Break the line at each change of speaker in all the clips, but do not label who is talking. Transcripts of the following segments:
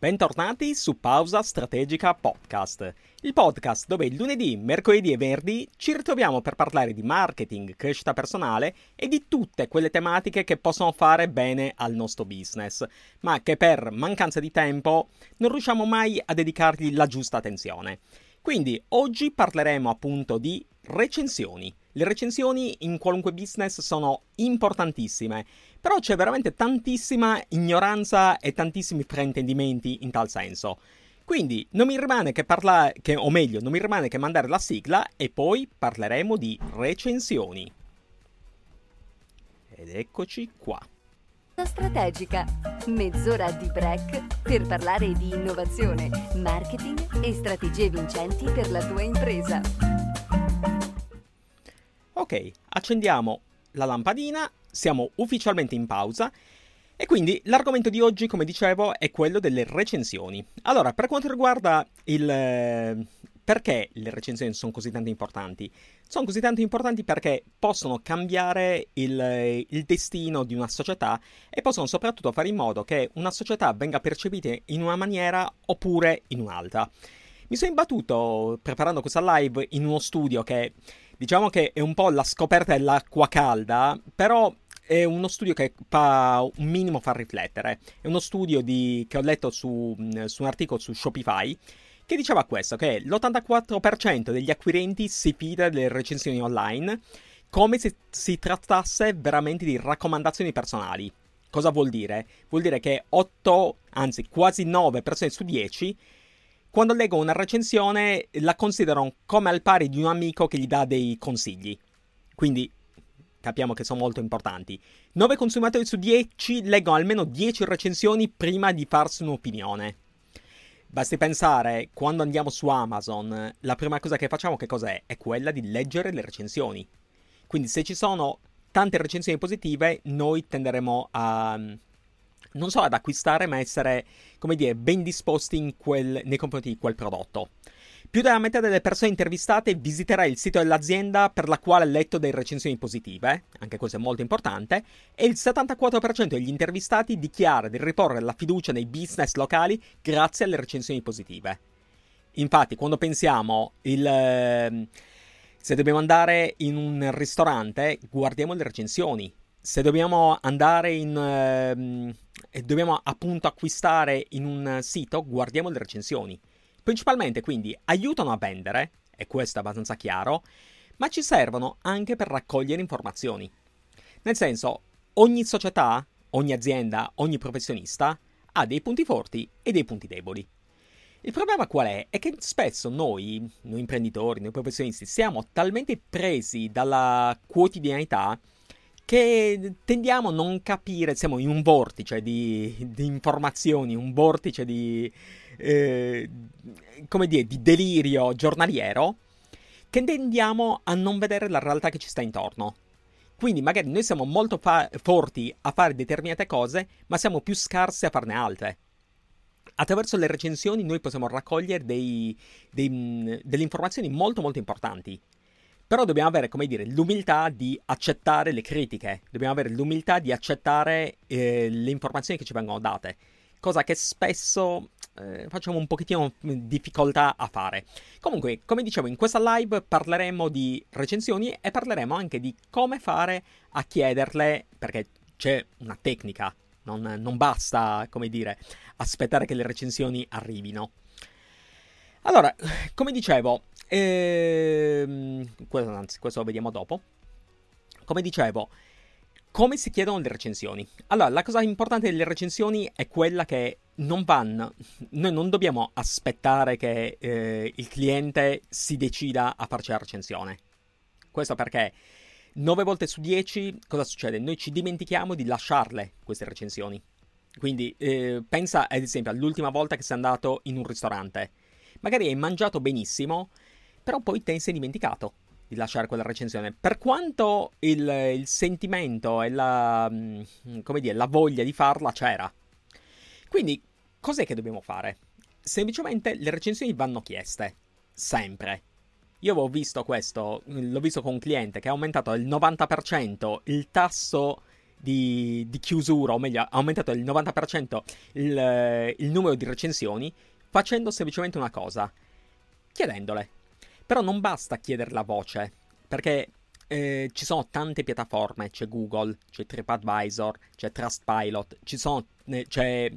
Bentornati su Pausa Strategica Podcast, il podcast dove lunedì, mercoledì e venerdì ci ritroviamo per parlare di marketing, crescita personale e di tutte quelle tematiche che possono fare bene al nostro business, ma che per mancanza di tempo non riusciamo mai a dedicargli la giusta attenzione. Quindi oggi parleremo appunto di recensioni. Le recensioni in qualunque business sono importantissime, però c'è veramente tantissima ignoranza e tantissimi fraintendimenti in tal senso. Quindi non mi rimane che parlare, che, o meglio, non mi rimane che mandare la sigla e poi parleremo di recensioni. Ed eccoci qua.
Strategica, mezz'ora di break per parlare di innovazione, marketing e strategie vincenti per la tua impresa.
Ok, accendiamo la lampadina, siamo ufficialmente in pausa e quindi l'argomento di oggi, come dicevo, è quello delle recensioni. Allora, per quanto riguarda il eh, perché le recensioni sono così tanto importanti? Sono così tanto importanti perché possono cambiare il, il, destino di una società e possono soprattutto fare in modo che una società venga percepita in una maniera oppure in un'altra. Mi sono imbattuto preparando questa live in uno studio che diciamo che è un po' la scoperta dell'acqua calda, però è uno studio che fa un minimo fa riflettere. È uno studio di, che ho letto su, su un articolo su Shopify che diceva questo, che l'84% degli acquirenti si fida delle recensioni online come se si trattasse veramente di raccomandazioni personali. Cosa vuol dire? Vuol dire che 8, anzi quasi 9 persone su 10 quando leggono una recensione la considerano come al pari di un amico che gli dà dei consigli. Quindi capiamo che sono molto importanti. 9 consumatori su 10 leggono almeno 10 recensioni prima di farsi un'opinione. Basti pensare, quando andiamo su Amazon, la prima cosa che facciamo che cos'è? È quella di leggere le recensioni. Quindi se ci sono tante recensioni positive, noi tenderemo a non solo ad acquistare, ma essere, come dire, ben disposti quel, nei confronti di quel prodotto. Più della metà delle persone intervistate visiterà il sito dell'azienda per la quale ha letto delle recensioni positive, anche questo è molto importante, e il 74% degli intervistati dichiara di riporre la fiducia nei business locali grazie alle recensioni positive. Infatti, quando pensiamo il, ehm, se dobbiamo andare in un ristorante, guardiamo le recensioni. Se dobbiamo andare in, ehm, e dobbiamo appunto acquistare in un sito, guardiamo le recensioni. Principalmente quindi aiutano a vendere, e questo è abbastanza chiaro, ma ci servono anche per raccogliere informazioni. Nel senso, ogni società, ogni azienda, ogni professionista ha dei punti forti e dei punti deboli. Il problema qual è? È che spesso noi, noi imprenditori, noi professionisti, siamo talmente presi dalla quotidianità che tendiamo a non capire, siamo in un vortice di, di informazioni, un vortice di, eh, come dire, di delirio giornaliero, che tendiamo a non vedere la realtà che ci sta intorno. Quindi magari noi siamo molto fa- forti a fare determinate cose, ma siamo più scarsi a farne altre. Attraverso le recensioni noi possiamo raccogliere dei, dei, delle informazioni molto molto importanti. Però dobbiamo avere, come dire, l'umiltà di accettare le critiche, dobbiamo avere l'umiltà di accettare eh, le informazioni che ci vengono date, cosa che spesso eh, facciamo un pochettino difficoltà a fare. Comunque, come dicevo, in questa live parleremo di recensioni e parleremo anche di come fare a chiederle, perché c'è una tecnica, non, non basta, come dire, aspettare che le recensioni arrivino. Allora, come dicevo, ehm, questo, anzi, questo lo vediamo dopo. Come dicevo, come si chiedono le recensioni? Allora, la cosa importante delle recensioni è quella che non vanno. Noi non dobbiamo aspettare che eh, il cliente si decida a farci la recensione. Questo perché 9 volte su 10 cosa succede? Noi ci dimentichiamo di lasciarle queste recensioni. Quindi eh, pensa ad esempio all'ultima volta che sei andato in un ristorante magari hai mangiato benissimo, però poi te ne sei dimenticato di lasciare quella recensione. Per quanto il, il sentimento e la, mm, dire, la voglia di farla c'era. Quindi, cos'è che dobbiamo fare? Semplicemente le recensioni vanno chieste. Sempre. Io avevo visto questo, l'ho visto con un cliente che ha aumentato del 90% il tasso di, di, chiusura, o meglio, ha aumentato del 90% il, il numero di recensioni facendo semplicemente una cosa, chiedendole. Però non basta chiedere la voce, perché eh, ci sono tante piattaforme, c'è Google, c'è TripAdvisor, c'è Trustpilot, ci sono, eh, c'è,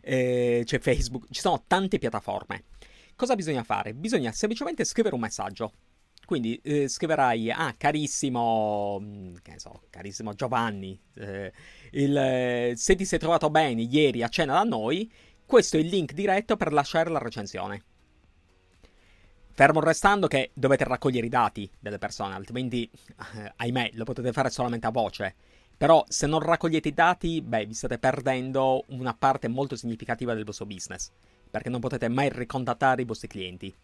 eh, c'è Facebook, ci sono tante piattaforme. Cosa bisogna fare? Bisogna semplicemente scrivere un messaggio. Quindi eh, scriverai, ah, carissimo, mm, che so, carissimo Giovanni, eh, il, se ti sei trovato bene ieri a cena da noi, questo è il link diretto per lasciare la recensione. Fermo restando che dovete raccogliere i dati delle persone, altrimenti, eh, ahimè, lo potete fare solamente a voce. Però se non raccogliete i dati, beh, vi state perdendo una parte molto significativa del vostro business, perché non potete mai ricontattare i vostri clienti.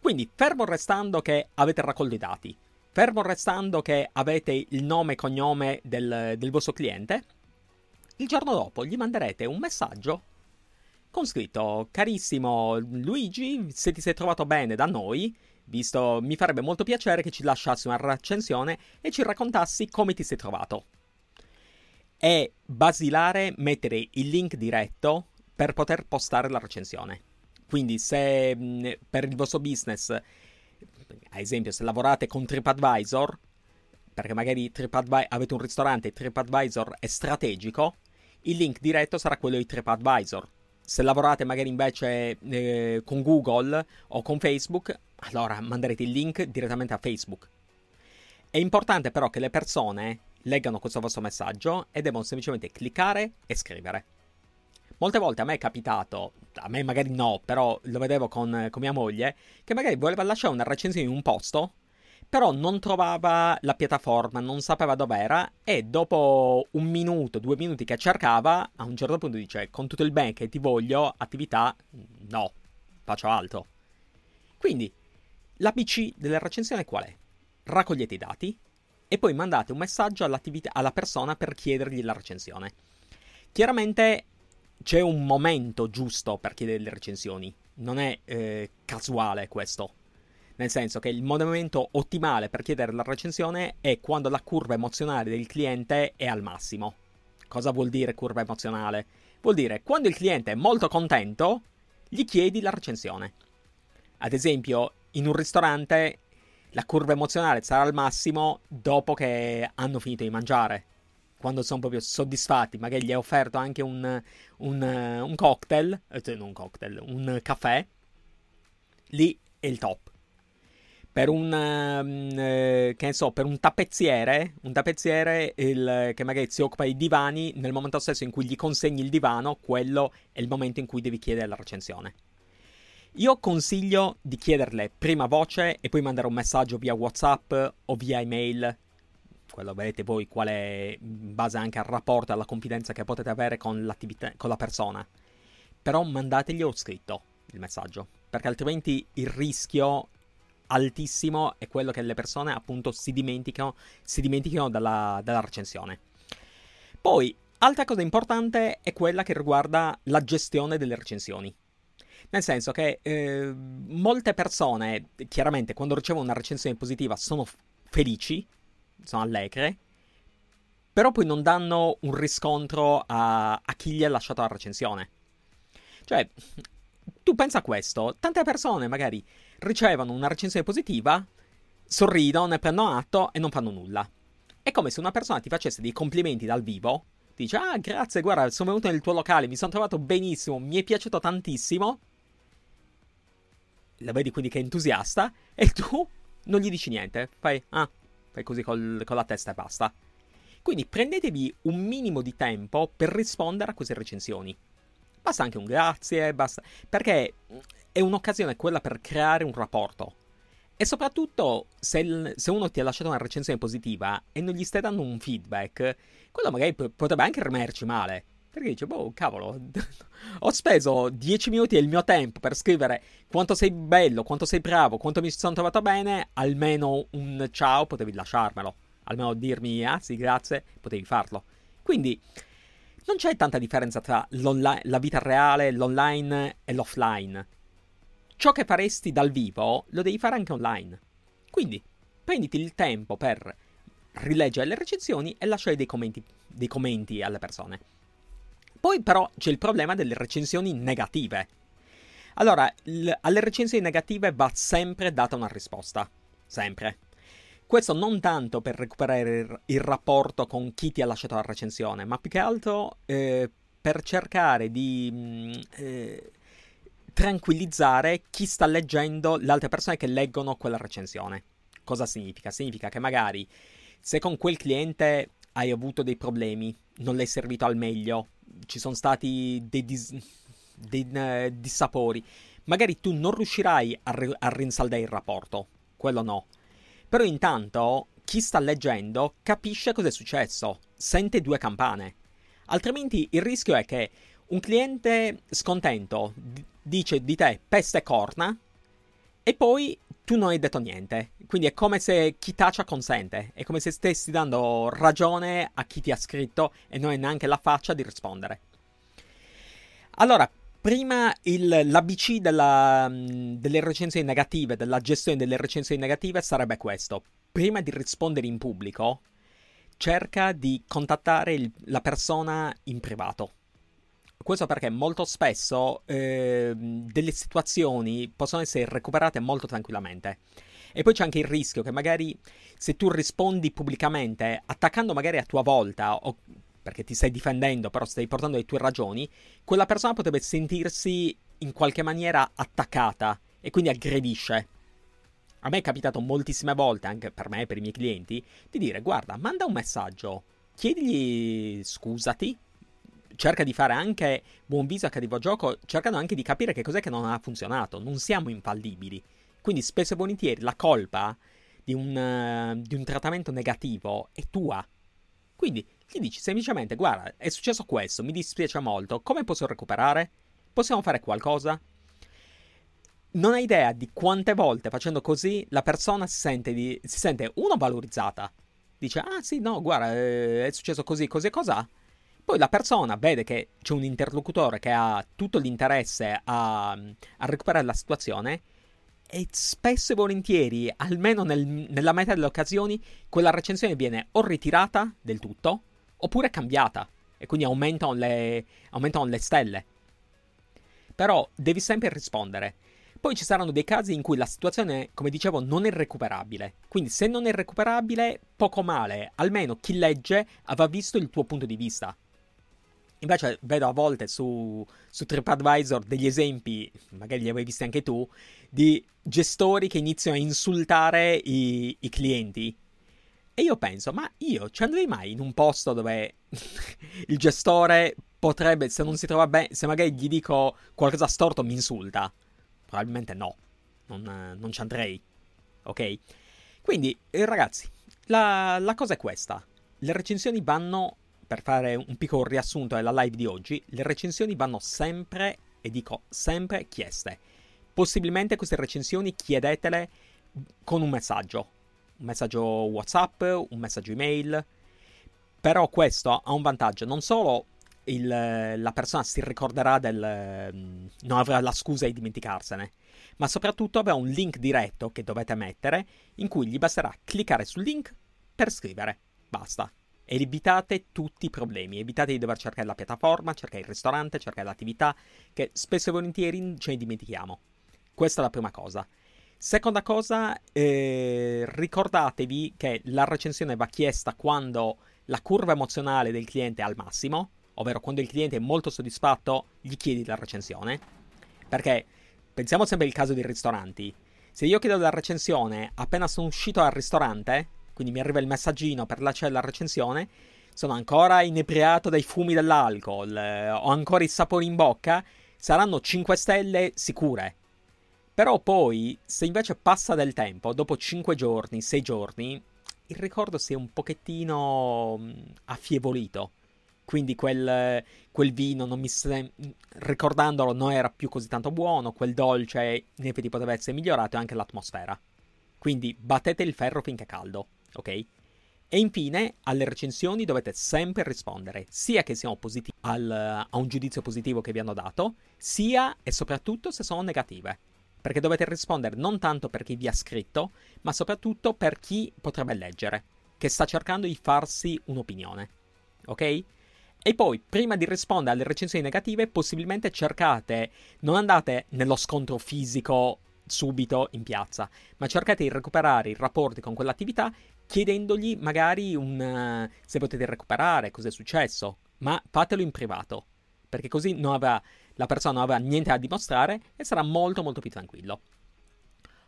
Quindi, fermo restando che avete raccolto i dati, fermo restando che avete il nome e cognome del, del vostro cliente, il giorno dopo gli manderete un messaggio con scritto carissimo Luigi, se ti sei trovato bene da noi, visto mi farebbe molto piacere che ci lasciassi una recensione e ci raccontassi come ti sei trovato. È basilare mettere il link diretto per poter postare la recensione. Quindi se per il vostro business, ad esempio se lavorate con TripAdvisor, perché magari TripAdvi- avete un ristorante e TripAdvisor è strategico, il link diretto sarà quello di TripAdvisor se lavorate magari invece eh, con Google o con Facebook, allora manderete il link direttamente a Facebook. È importante però che le persone leggano questo vostro messaggio e devono semplicemente cliccare e scrivere. Molte volte a me è capitato, a me magari no, però lo vedevo con, con mia moglie, che magari voleva lasciare una recensione in un posto però non trovava la piattaforma, non sapeva dov'era e dopo un minuto, due minuti che cercava, a un certo punto dice con tutto il bene che ti voglio, attività no, faccio altro. Quindi l'ABC della recensione qual è? Raccogliete i dati e poi mandate un messaggio alla persona per chiedergli la recensione. Chiaramente c'è un momento giusto per chiedere le recensioni, non è eh, casuale questo nel senso che il momento ottimale per chiedere la recensione è quando la curva emozionale del cliente è al massimo. Cosa vuol dire curva emozionale? Vuol dire quando il cliente è molto contento, gli chiedi la recensione. Ad esempio, in un ristorante la curva emozionale sarà al massimo dopo che hanno finito di mangiare. Quando sono proprio soddisfatti, magari gli hai offerto anche un, un, un cocktail, eh, cioè non un cocktail, un caffè, lì è il top per un, um, eh, che ne so, per un tappezziere, un tappezziere il, che magari si occupa di divani, nel momento stesso in cui gli consegni il divano, quello è il momento in cui devi chiedere la recensione. Io consiglio di chiederle prima voce e poi mandare un messaggio via WhatsApp o via email. Quello vedete voi qual è, in base anche al rapporto e alla confidenza che potete avere con, con la persona. Però mandateglielo scritto il messaggio, perché altrimenti il rischio altissimo è quello che le persone appunto si dimenticano, si dimenticano dalla, dalla recensione. Poi, altra cosa importante è quella che riguarda la gestione delle recensioni. Nel senso che eh, molte persone, chiaramente, quando ricevono una recensione positiva sono f- felici, sono allegre, però poi non danno un riscontro a, a chi gli ha lasciato la recensione. Cioè, tu pensa a questo, tante persone magari ricevono una recensione positiva, sorridono, ne prendono atto e non fanno nulla. È come se una persona ti facesse dei complimenti dal vivo, dice ah grazie, guarda, sono venuto nel tuo locale, mi sono trovato benissimo, mi è piaciuto tantissimo. La vedi quindi che è entusiasta e tu non gli dici niente, fai ah, fai così col, con la testa e basta. Quindi prendetevi un minimo di tempo per rispondere a queste recensioni. Basta anche un grazie, basta. Perché è un'occasione quella per creare un rapporto. E soprattutto se, il, se, uno ti ha lasciato una recensione positiva e non gli stai dando un feedback, quello magari p- potrebbe anche rimerci male. Perché dice, boh, cavolo, ho speso 10 minuti del mio tempo per scrivere quanto sei bello, quanto sei bravo, quanto mi sono trovato bene, almeno un ciao potevi lasciarmelo. Almeno dirmi, ah sì, grazie, potevi farlo. Quindi non c'è tanta differenza tra la vita reale, l'online e l'offline ciò che faresti dal vivo lo devi fare anche online. Quindi prenditi il tempo per rileggere le recensioni e lasciare dei commenti, dei commenti alle persone. Poi però c'è il problema delle recensioni negative. Allora, l- alle recensioni negative va sempre data una risposta. Sempre. Questo non tanto per recuperare il, rapporto con chi ti ha lasciato la recensione, ma più che altro eh, per cercare di mm, eh, tranquillizzare chi sta leggendo, le altre persone che leggono quella recensione. Cosa significa? Significa che magari se con quel cliente hai avuto dei problemi, non l'hai servito al meglio, ci sono stati dei, dis- dei uh, dissapori, magari tu non riuscirai a, ri- a rinsaldare il rapporto, quello no. Però intanto chi sta leggendo capisce cosa è successo, sente due campane. Altrimenti il rischio è che un cliente scontento d- dice di te peste e corna e poi tu non hai detto niente. Quindi è come se chi taccia consente. È come se stessi dando ragione a chi ti ha scritto e non hai neanche la faccia di rispondere. Allora, prima il, l'ABC della, delle recensioni negative, della gestione delle recensioni negative sarebbe questo. Prima di rispondere in pubblico, cerca di contattare il, la persona in privato. Questo perché molto spesso eh, delle situazioni possono essere recuperate molto tranquillamente. E poi c'è anche il rischio che magari se tu rispondi pubblicamente, attaccando magari a tua volta, o perché ti stai difendendo, però stai portando le tue ragioni, quella persona potrebbe sentirsi in qualche maniera attaccata e quindi aggredisce. A me è capitato moltissime volte, anche per me e per i miei clienti, di dire guarda, manda un messaggio, chiedigli scusati, cerca di fare anche buon viso a cattivo gioco, cercando anche di capire che cos'è che non ha funzionato. Non siamo infallibili. Quindi spesso e volentieri la colpa di un, di un trattamento negativo è tua. Quindi gli dici semplicemente, guarda, è successo questo, mi dispiace molto, come posso recuperare? Possiamo fare qualcosa? Non hai idea di quante volte facendo così la persona si sente, di, si sente uno valorizzata. Dice, ah sì, no, guarda, eh, è successo così, così, cosa? Poi la persona vede che c'è un interlocutore che ha tutto l'interesse a, a recuperare la situazione e spesso e volentieri, almeno nel, nella metà delle occasioni, quella recensione viene o ritirata del tutto oppure cambiata e quindi aumentano le, aumentano le stelle. Però devi sempre rispondere. Poi ci saranno dei casi in cui la situazione, come dicevo, non è recuperabile. Quindi se non è recuperabile, poco male, almeno chi legge avrà visto il tuo punto di vista. Invece vedo a volte su, su TripAdvisor degli esempi, magari li avevi visti anche tu, di gestori che iniziano a insultare i, i clienti. E io penso, ma io ci andrei mai in un posto dove il gestore potrebbe, se non si trova bene, se magari gli dico qualcosa storto mi insulta? Probabilmente no, non, non ci andrei. Ok? Quindi, eh, ragazzi, la, la cosa è questa. Le recensioni vanno per fare un piccolo riassunto della live di oggi, le recensioni vanno sempre, e dico sempre, chieste. Possibilmente queste recensioni chiedetele con un messaggio. Un messaggio WhatsApp, un messaggio email. Però questo ha un vantaggio. Non solo il, la persona si ricorderà del... non avrà la scusa di dimenticarsene, ma soprattutto avrà un link diretto che dovete mettere in cui gli basterà cliccare sul link per scrivere. Basta evitate tutti i problemi. Evitate di dover cercare la piattaforma, cercare il ristorante, cercare l'attività, che spesso e volentieri ce ne dimentichiamo. Questa è la prima cosa. Seconda cosa, eh, ricordatevi che la recensione va chiesta quando la curva emozionale del cliente è al massimo, ovvero quando il cliente è molto soddisfatto, gli chiedi la recensione. Perché pensiamo sempre al caso dei ristoranti. Se io chiedo la recensione appena sono uscito dal ristorante, quindi mi arriva il messaggino per la recensione, sono ancora inebriato dai fumi dell'alcol, eh, ho ancora i sapori in bocca, saranno 5 stelle sicure. Però poi, se invece passa del tempo, dopo 5 giorni, 6 giorni, il ricordo si è un pochettino mm, affievolito. Quindi quel, quel vino non mi sem- ricordandolo non era più così tanto buono, quel dolce in effetti poteva essere migliorato e anche l'atmosfera. Quindi battete il ferro finché è caldo ok? E infine, alle recensioni dovete sempre rispondere, sia che siano positivi al, a un giudizio positivo che vi hanno dato, sia e soprattutto se sono negative. Perché dovete rispondere non tanto per chi vi ha scritto, ma soprattutto per chi potrebbe leggere. che sta cercando di farsi un'opinione. Ok? E poi, prima di rispondere alle recensioni negative, possibilmente cercate, non andate nello scontro fisico subito in piazza, ma cercate di recuperare i rapporti con quell'attività chiedendogli magari un, uh, se potete recuperare, cosa è successo, ma fatelo in privato, perché così avrà, la persona non avrà niente da dimostrare e sarà molto molto più tranquillo.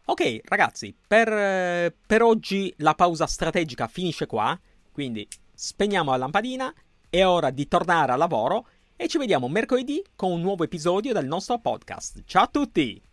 Ok ragazzi, per, per oggi la pausa strategica finisce qua, quindi spegniamo la lampadina, è ora di tornare al lavoro e ci vediamo mercoledì con un nuovo episodio del nostro podcast. Ciao a tutti!